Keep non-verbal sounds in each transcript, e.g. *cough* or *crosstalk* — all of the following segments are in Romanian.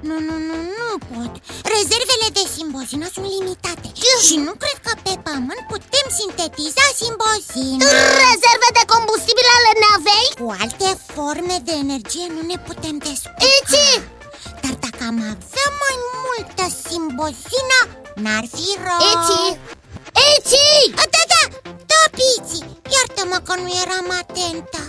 Nu, nu, nu, nu pot Rezervele de simbozină sunt limitate Și nu cred că pe pământ putem sintetiza simbozină Rezerve de combustibil ale navei? Cu alte forme de energie nu ne putem descurca Iți! Dar dacă am avea mai multă simbozină, n-ar fi rău Iți! Iți! A, Da, da, da, Piți Iartă-mă că nu eram atentă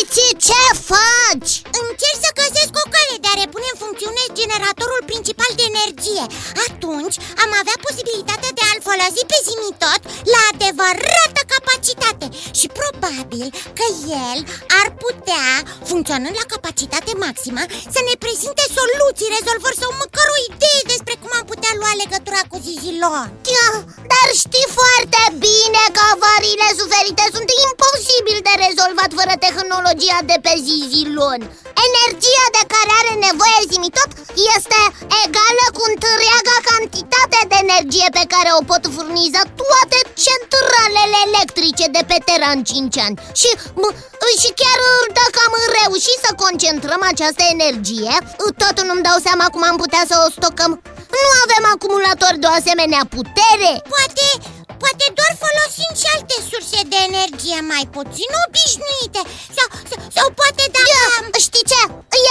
Iți, ce faci? Încerc să găsesc o cale de a repune în funcțiune generatorul principal de energie. Atunci am avea posibilitatea de a-l folosi pe zimitot la adevărată capacitate Și probabil că el ar putea, funcționând la capacitate maximă Să ne prezinte soluții, rezolvări sau măcar o idee despre cum am putea lua legătura cu Zizilon Tia, Dar știi foarte bine că avariile suferite sunt imposibil de rezolvat fără tehnologia de pe Zizilon Energia de care are nevoie Zimitot este egală cu întreaga cantitate de energie pe care o pot furniza toate centralele electrice de pe Terra în 5 ani. Și, m- și chiar dacă am reușit să concentrăm această energie. Tot nu-mi dau seama cum am putea să o stocăm. Nu avem acumulator de o asemenea putere. Poate, poate doar folosind și alte surse de energie mai puțin obișnuite. Sau, sau, sau poate dacă... Ia, Știi ce?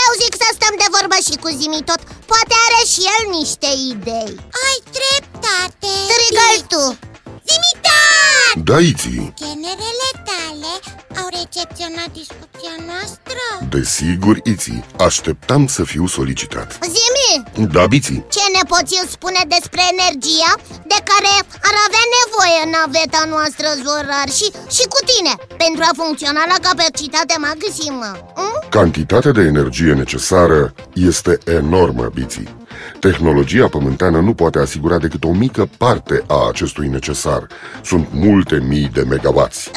Eu zic să stăm de vorbă și cu Zimitot Poate are și el niște idei. Ai dreptate. Strigă-l tu. Zimitan! Da, Iții, Generele tale au recepționat discuția noastră? desigur, Iții, așteptam să fiu solicitat. Zimi, Da, Biții, ce ne poți spune despre energia de care ar avea nevoie naveta noastră Zorar și, și cu tine Pentru a funcționa la capacitate maximă? Hm? cantitatea de energie necesară este enormă, Biții Tehnologia pământeană nu poate asigura decât o mică parte a acestui necesar. Sunt multe mii de megawatts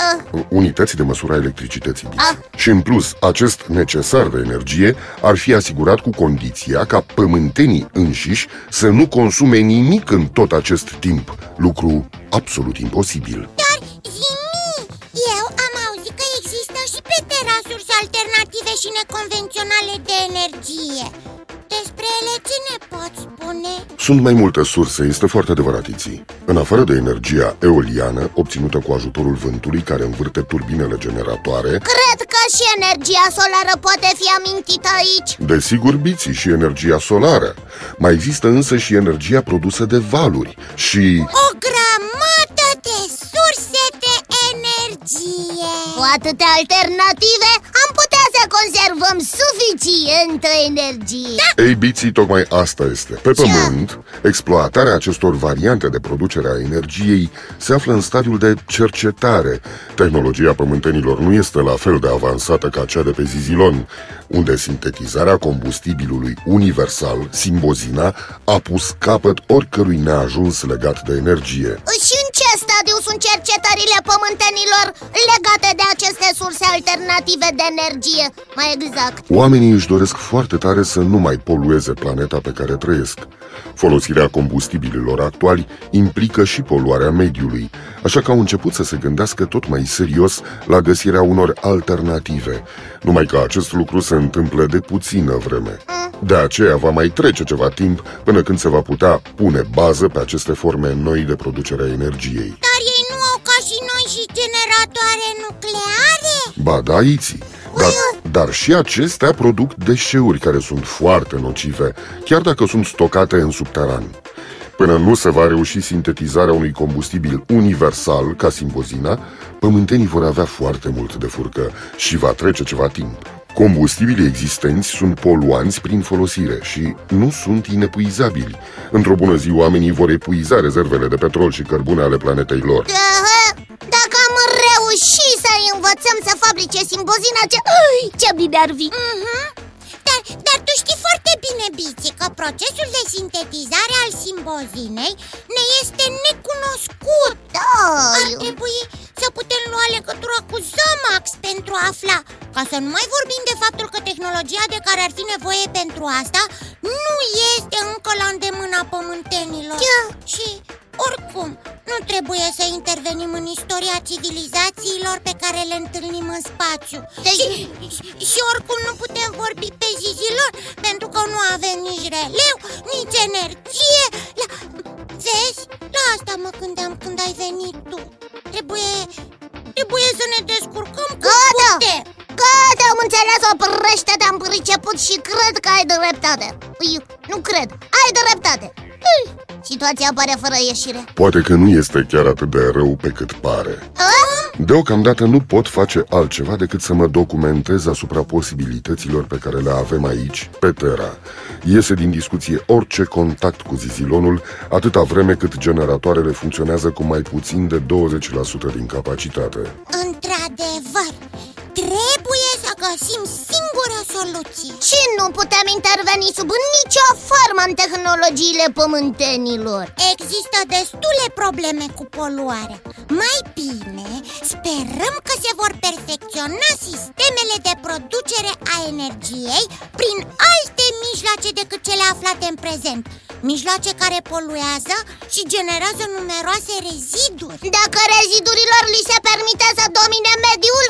Unități de măsură a electricității Biții. Și în plus, acest necesar de energie ar fi asigurat cu condiția ca pământenii înșiși să nu consume nimic în tot acest timp. Lucru absolut imposibil. Dar, Zimi, eu am auzit că există și pe Terra surse alternative și neconvenționale de energie Despre ele ce ne poți spune? Sunt mai multe surse, este foarte adevărat, Iții. În afară de energia eoliană, obținută cu ajutorul vântului care învârte turbinele generatoare, Cred că și energia solară poate fi amintită aici desigur biții și energia solară. Mai există însă și energia produsă de valuri și... O grămadă de surse de energie Cu atâtea alternative am putea să conservăm suficientă energie Ei, biții, tocmai asta este. Pe pământ, exploatarea acestor variante de producere a energiei se află în stadiul de cercetare. Tehnologia pământenilor nu este la fel de avansată ca cea de pe Zizilon, unde sintetizarea combustibilului universal, simbozina, a pus capăt oricărui neajuns legat de energie. Și în ce stadiu sunt cercetările pământenilor legate de aceste surse alternative de energie? Mai exact Oamenii își doresc foarte tare să nu mai polueze planeta pe care trăiesc. Folosirea combustibililor actuali implică și poluarea mediului, așa că au început să se gândească tot mai serios la găsirea unor alternative, numai că acest lucru se întâmplă de puțină vreme. De aceea va mai trece ceva timp până când se va putea pune bază pe aceste forme noi de producere a energiei. Dar nucleare? Ba da, Iții, dar, dar și acestea produc deșeuri care sunt foarte nocive, chiar dacă sunt stocate în subteran. Până nu se va reuși sintetizarea unui combustibil universal, ca simbozina, pământenii vor avea foarte mult de furcă și va trece ceva timp. Combustibilii existenți sunt poluanți prin folosire și nu sunt inepuizabili. Într-o bună zi, oamenii vor epuiza rezervele de petrol și cărbune ale planetei lor. Aha, să fabrice simbozina, ce, Ui, ce bine ar fi. Mhm. Dar, dar tu știi foarte bine, Bici, că procesul de sintetizare al simbozinei ne este necunoscut. Da, Ar trebui să putem lua legătura cu Zamax pentru a afla. Ca să nu mai vorbim de faptul că tehnologia de care ar fi nevoie pentru asta Nu este încă la îndemâna pământenilor. Da. Și Oricum, nu trebuie să intervenim în istoria civilizațiilor pe care le întâlnim în spațiu Deci- și, și, și oricum nu putem vorbi pe zizilor Pentru că nu avem nici releu, nici energie la... Vezi? La asta mă gândeam când ai venit tu Trebuie... Trebuie să ne descurcăm cu Gata! putem Gata, am înțeles, oprește-te, am priceput și cred că ai dreptate Ui, Nu cred, ai dreptate Ui, Situația pare fără ieșire Poate că nu este chiar atât de rău pe cât pare A? Deocamdată nu pot face altceva decât să mă documentez asupra posibilităților pe care le avem aici, pe Terra. Iese din discuție orice contact cu zizilonul, atâta vreme cât generatoarele funcționează cu mai puțin de 20% din capacitate. Într-adevăr, singură soluție Și nu putem interveni sub nicio formă în tehnologiile pământenilor? Există destule probleme cu poluarea. Mai bine, sperăm că se vor perfecționa sistemele de producere a energiei Prin alte mijloace decât cele aflate în prezent. Mijloace care poluează și generează numeroase reziduri. Dacă rezidurilor li se permite să domine mediul,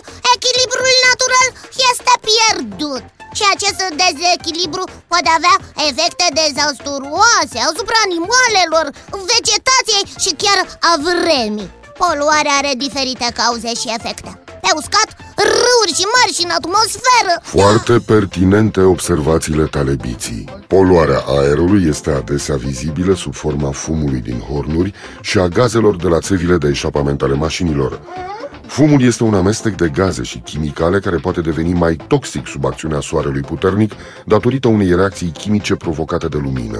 dezechilibru poate avea efecte dezastruoase asupra animalelor, vegetației și chiar a vremii Poluarea are diferite cauze și efecte Pe uscat, râuri și mări și în atmosferă Foarte pertinente observațiile tale, Biții. Poluarea aerului este adesea vizibilă sub forma fumului din hornuri și a gazelor de la țevile de eșapament ale mașinilor. Fumul este un amestec de gaze și chimicale care poate deveni mai toxic sub acțiunea soarelui puternic datorită unei reacții chimice provocate de lumină.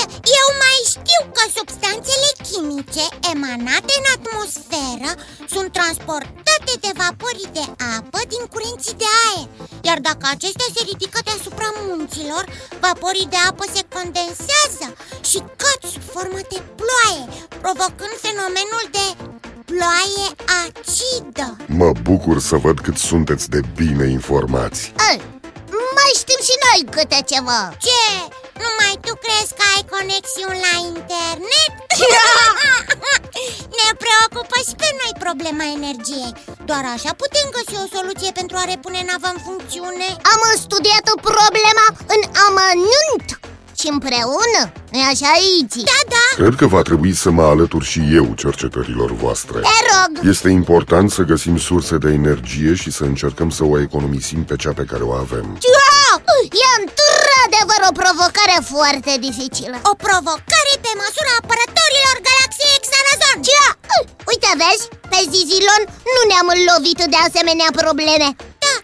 E- Eu mai știu că substanțele chimice emanate în atmosferă sunt transportate de vapori de apă din curenții de aer Iar dacă acestea se ridică deasupra munților, vaporii de apă se condensează și cad sub formă de ploaie Provocând fenomenul de ploaie acidă Mă bucur să văd cât sunteți de bine informați. Ei, Mai știm și noi câte ceva Ce? Numai tu crezi că ai conexiuni la internet? *laughs* ne preocupă și pe noi problema energiei Doar așa putem găsi o soluție pentru a repune nava în funcțiune Am studiat problema în amănunt și împreună, nu așa, Iti? Da, da, Cred că va trebui să mă alătur și eu cercetărilor voastre. Te rog, Este important să găsim surse de energie și să încercăm să o economisim pe cea pe care o avem. e într-adevăr o provocare foarte dificilă. O provocare pe măsura apărătorilor galaxiei Xanazon Cia! Uite, vezi, pe Zizilon nu ne-am lovit de asemenea probleme. Da,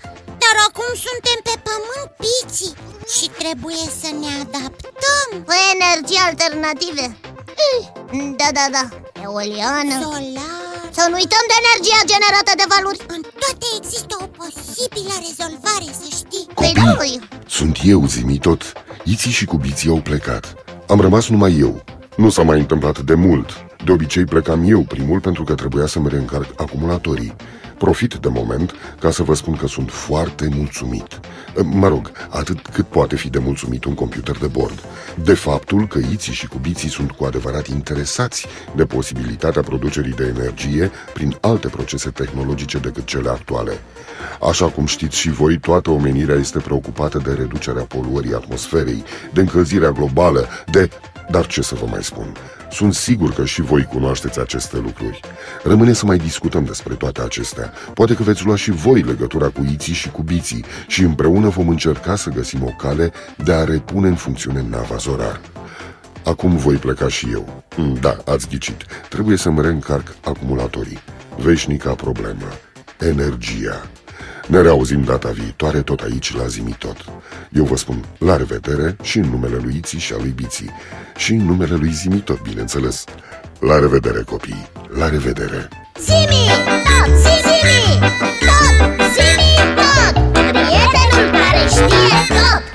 dar acum suntem pe pământ piții și trebuie să ne adaptăm. Cu energii alternative Da, da, da, eoliană. Solar. Să nu uităm de energia generată de valuri. În toate există o posibilă rezolvare, să știi. Păi da, păi, Sunt eu, zimi tot. Iții și cubiții au plecat. Am rămas numai eu. Nu s-a mai întâmplat de mult. De obicei plecam eu primul pentru că trebuia să-mi reîncarc acumulatorii. Profit de moment ca să vă spun că sunt foarte mulțumit. Mă rog, atât cât poate fi de mulțumit un computer de bord. De faptul că iții și cubiții sunt cu adevărat interesați de posibilitatea producerii de energie prin alte procese tehnologice decât cele actuale. Așa cum știți și voi, toată omenirea este preocupată de reducerea poluării atmosferei, de încălzirea globală, de... Dar ce să vă mai spun? Sunt sigur că și voi cunoașteți aceste lucruri. Rămâne să mai discutăm despre toate acestea. Poate că veți lua și voi legătura cu iții și cu biții și împreună vom încerca să găsim o cale de a repune în funcțiune nava Zorar. Acum voi pleca și eu. Mm, Da, ați ghicit. Trebuie să-mi reîncarc acumulatorii. Veșnica problemă. Energia. Ne reauzim data viitoare tot aici la Zimitot. Eu vă spun la revedere și în numele lui Iții și al lui Biții. Și în numele lui Zimitot, bineînțeles. La revedere, copii. La revedere. Zimi, tot, zimi, tot, zimi, tot Prietenul care știe tot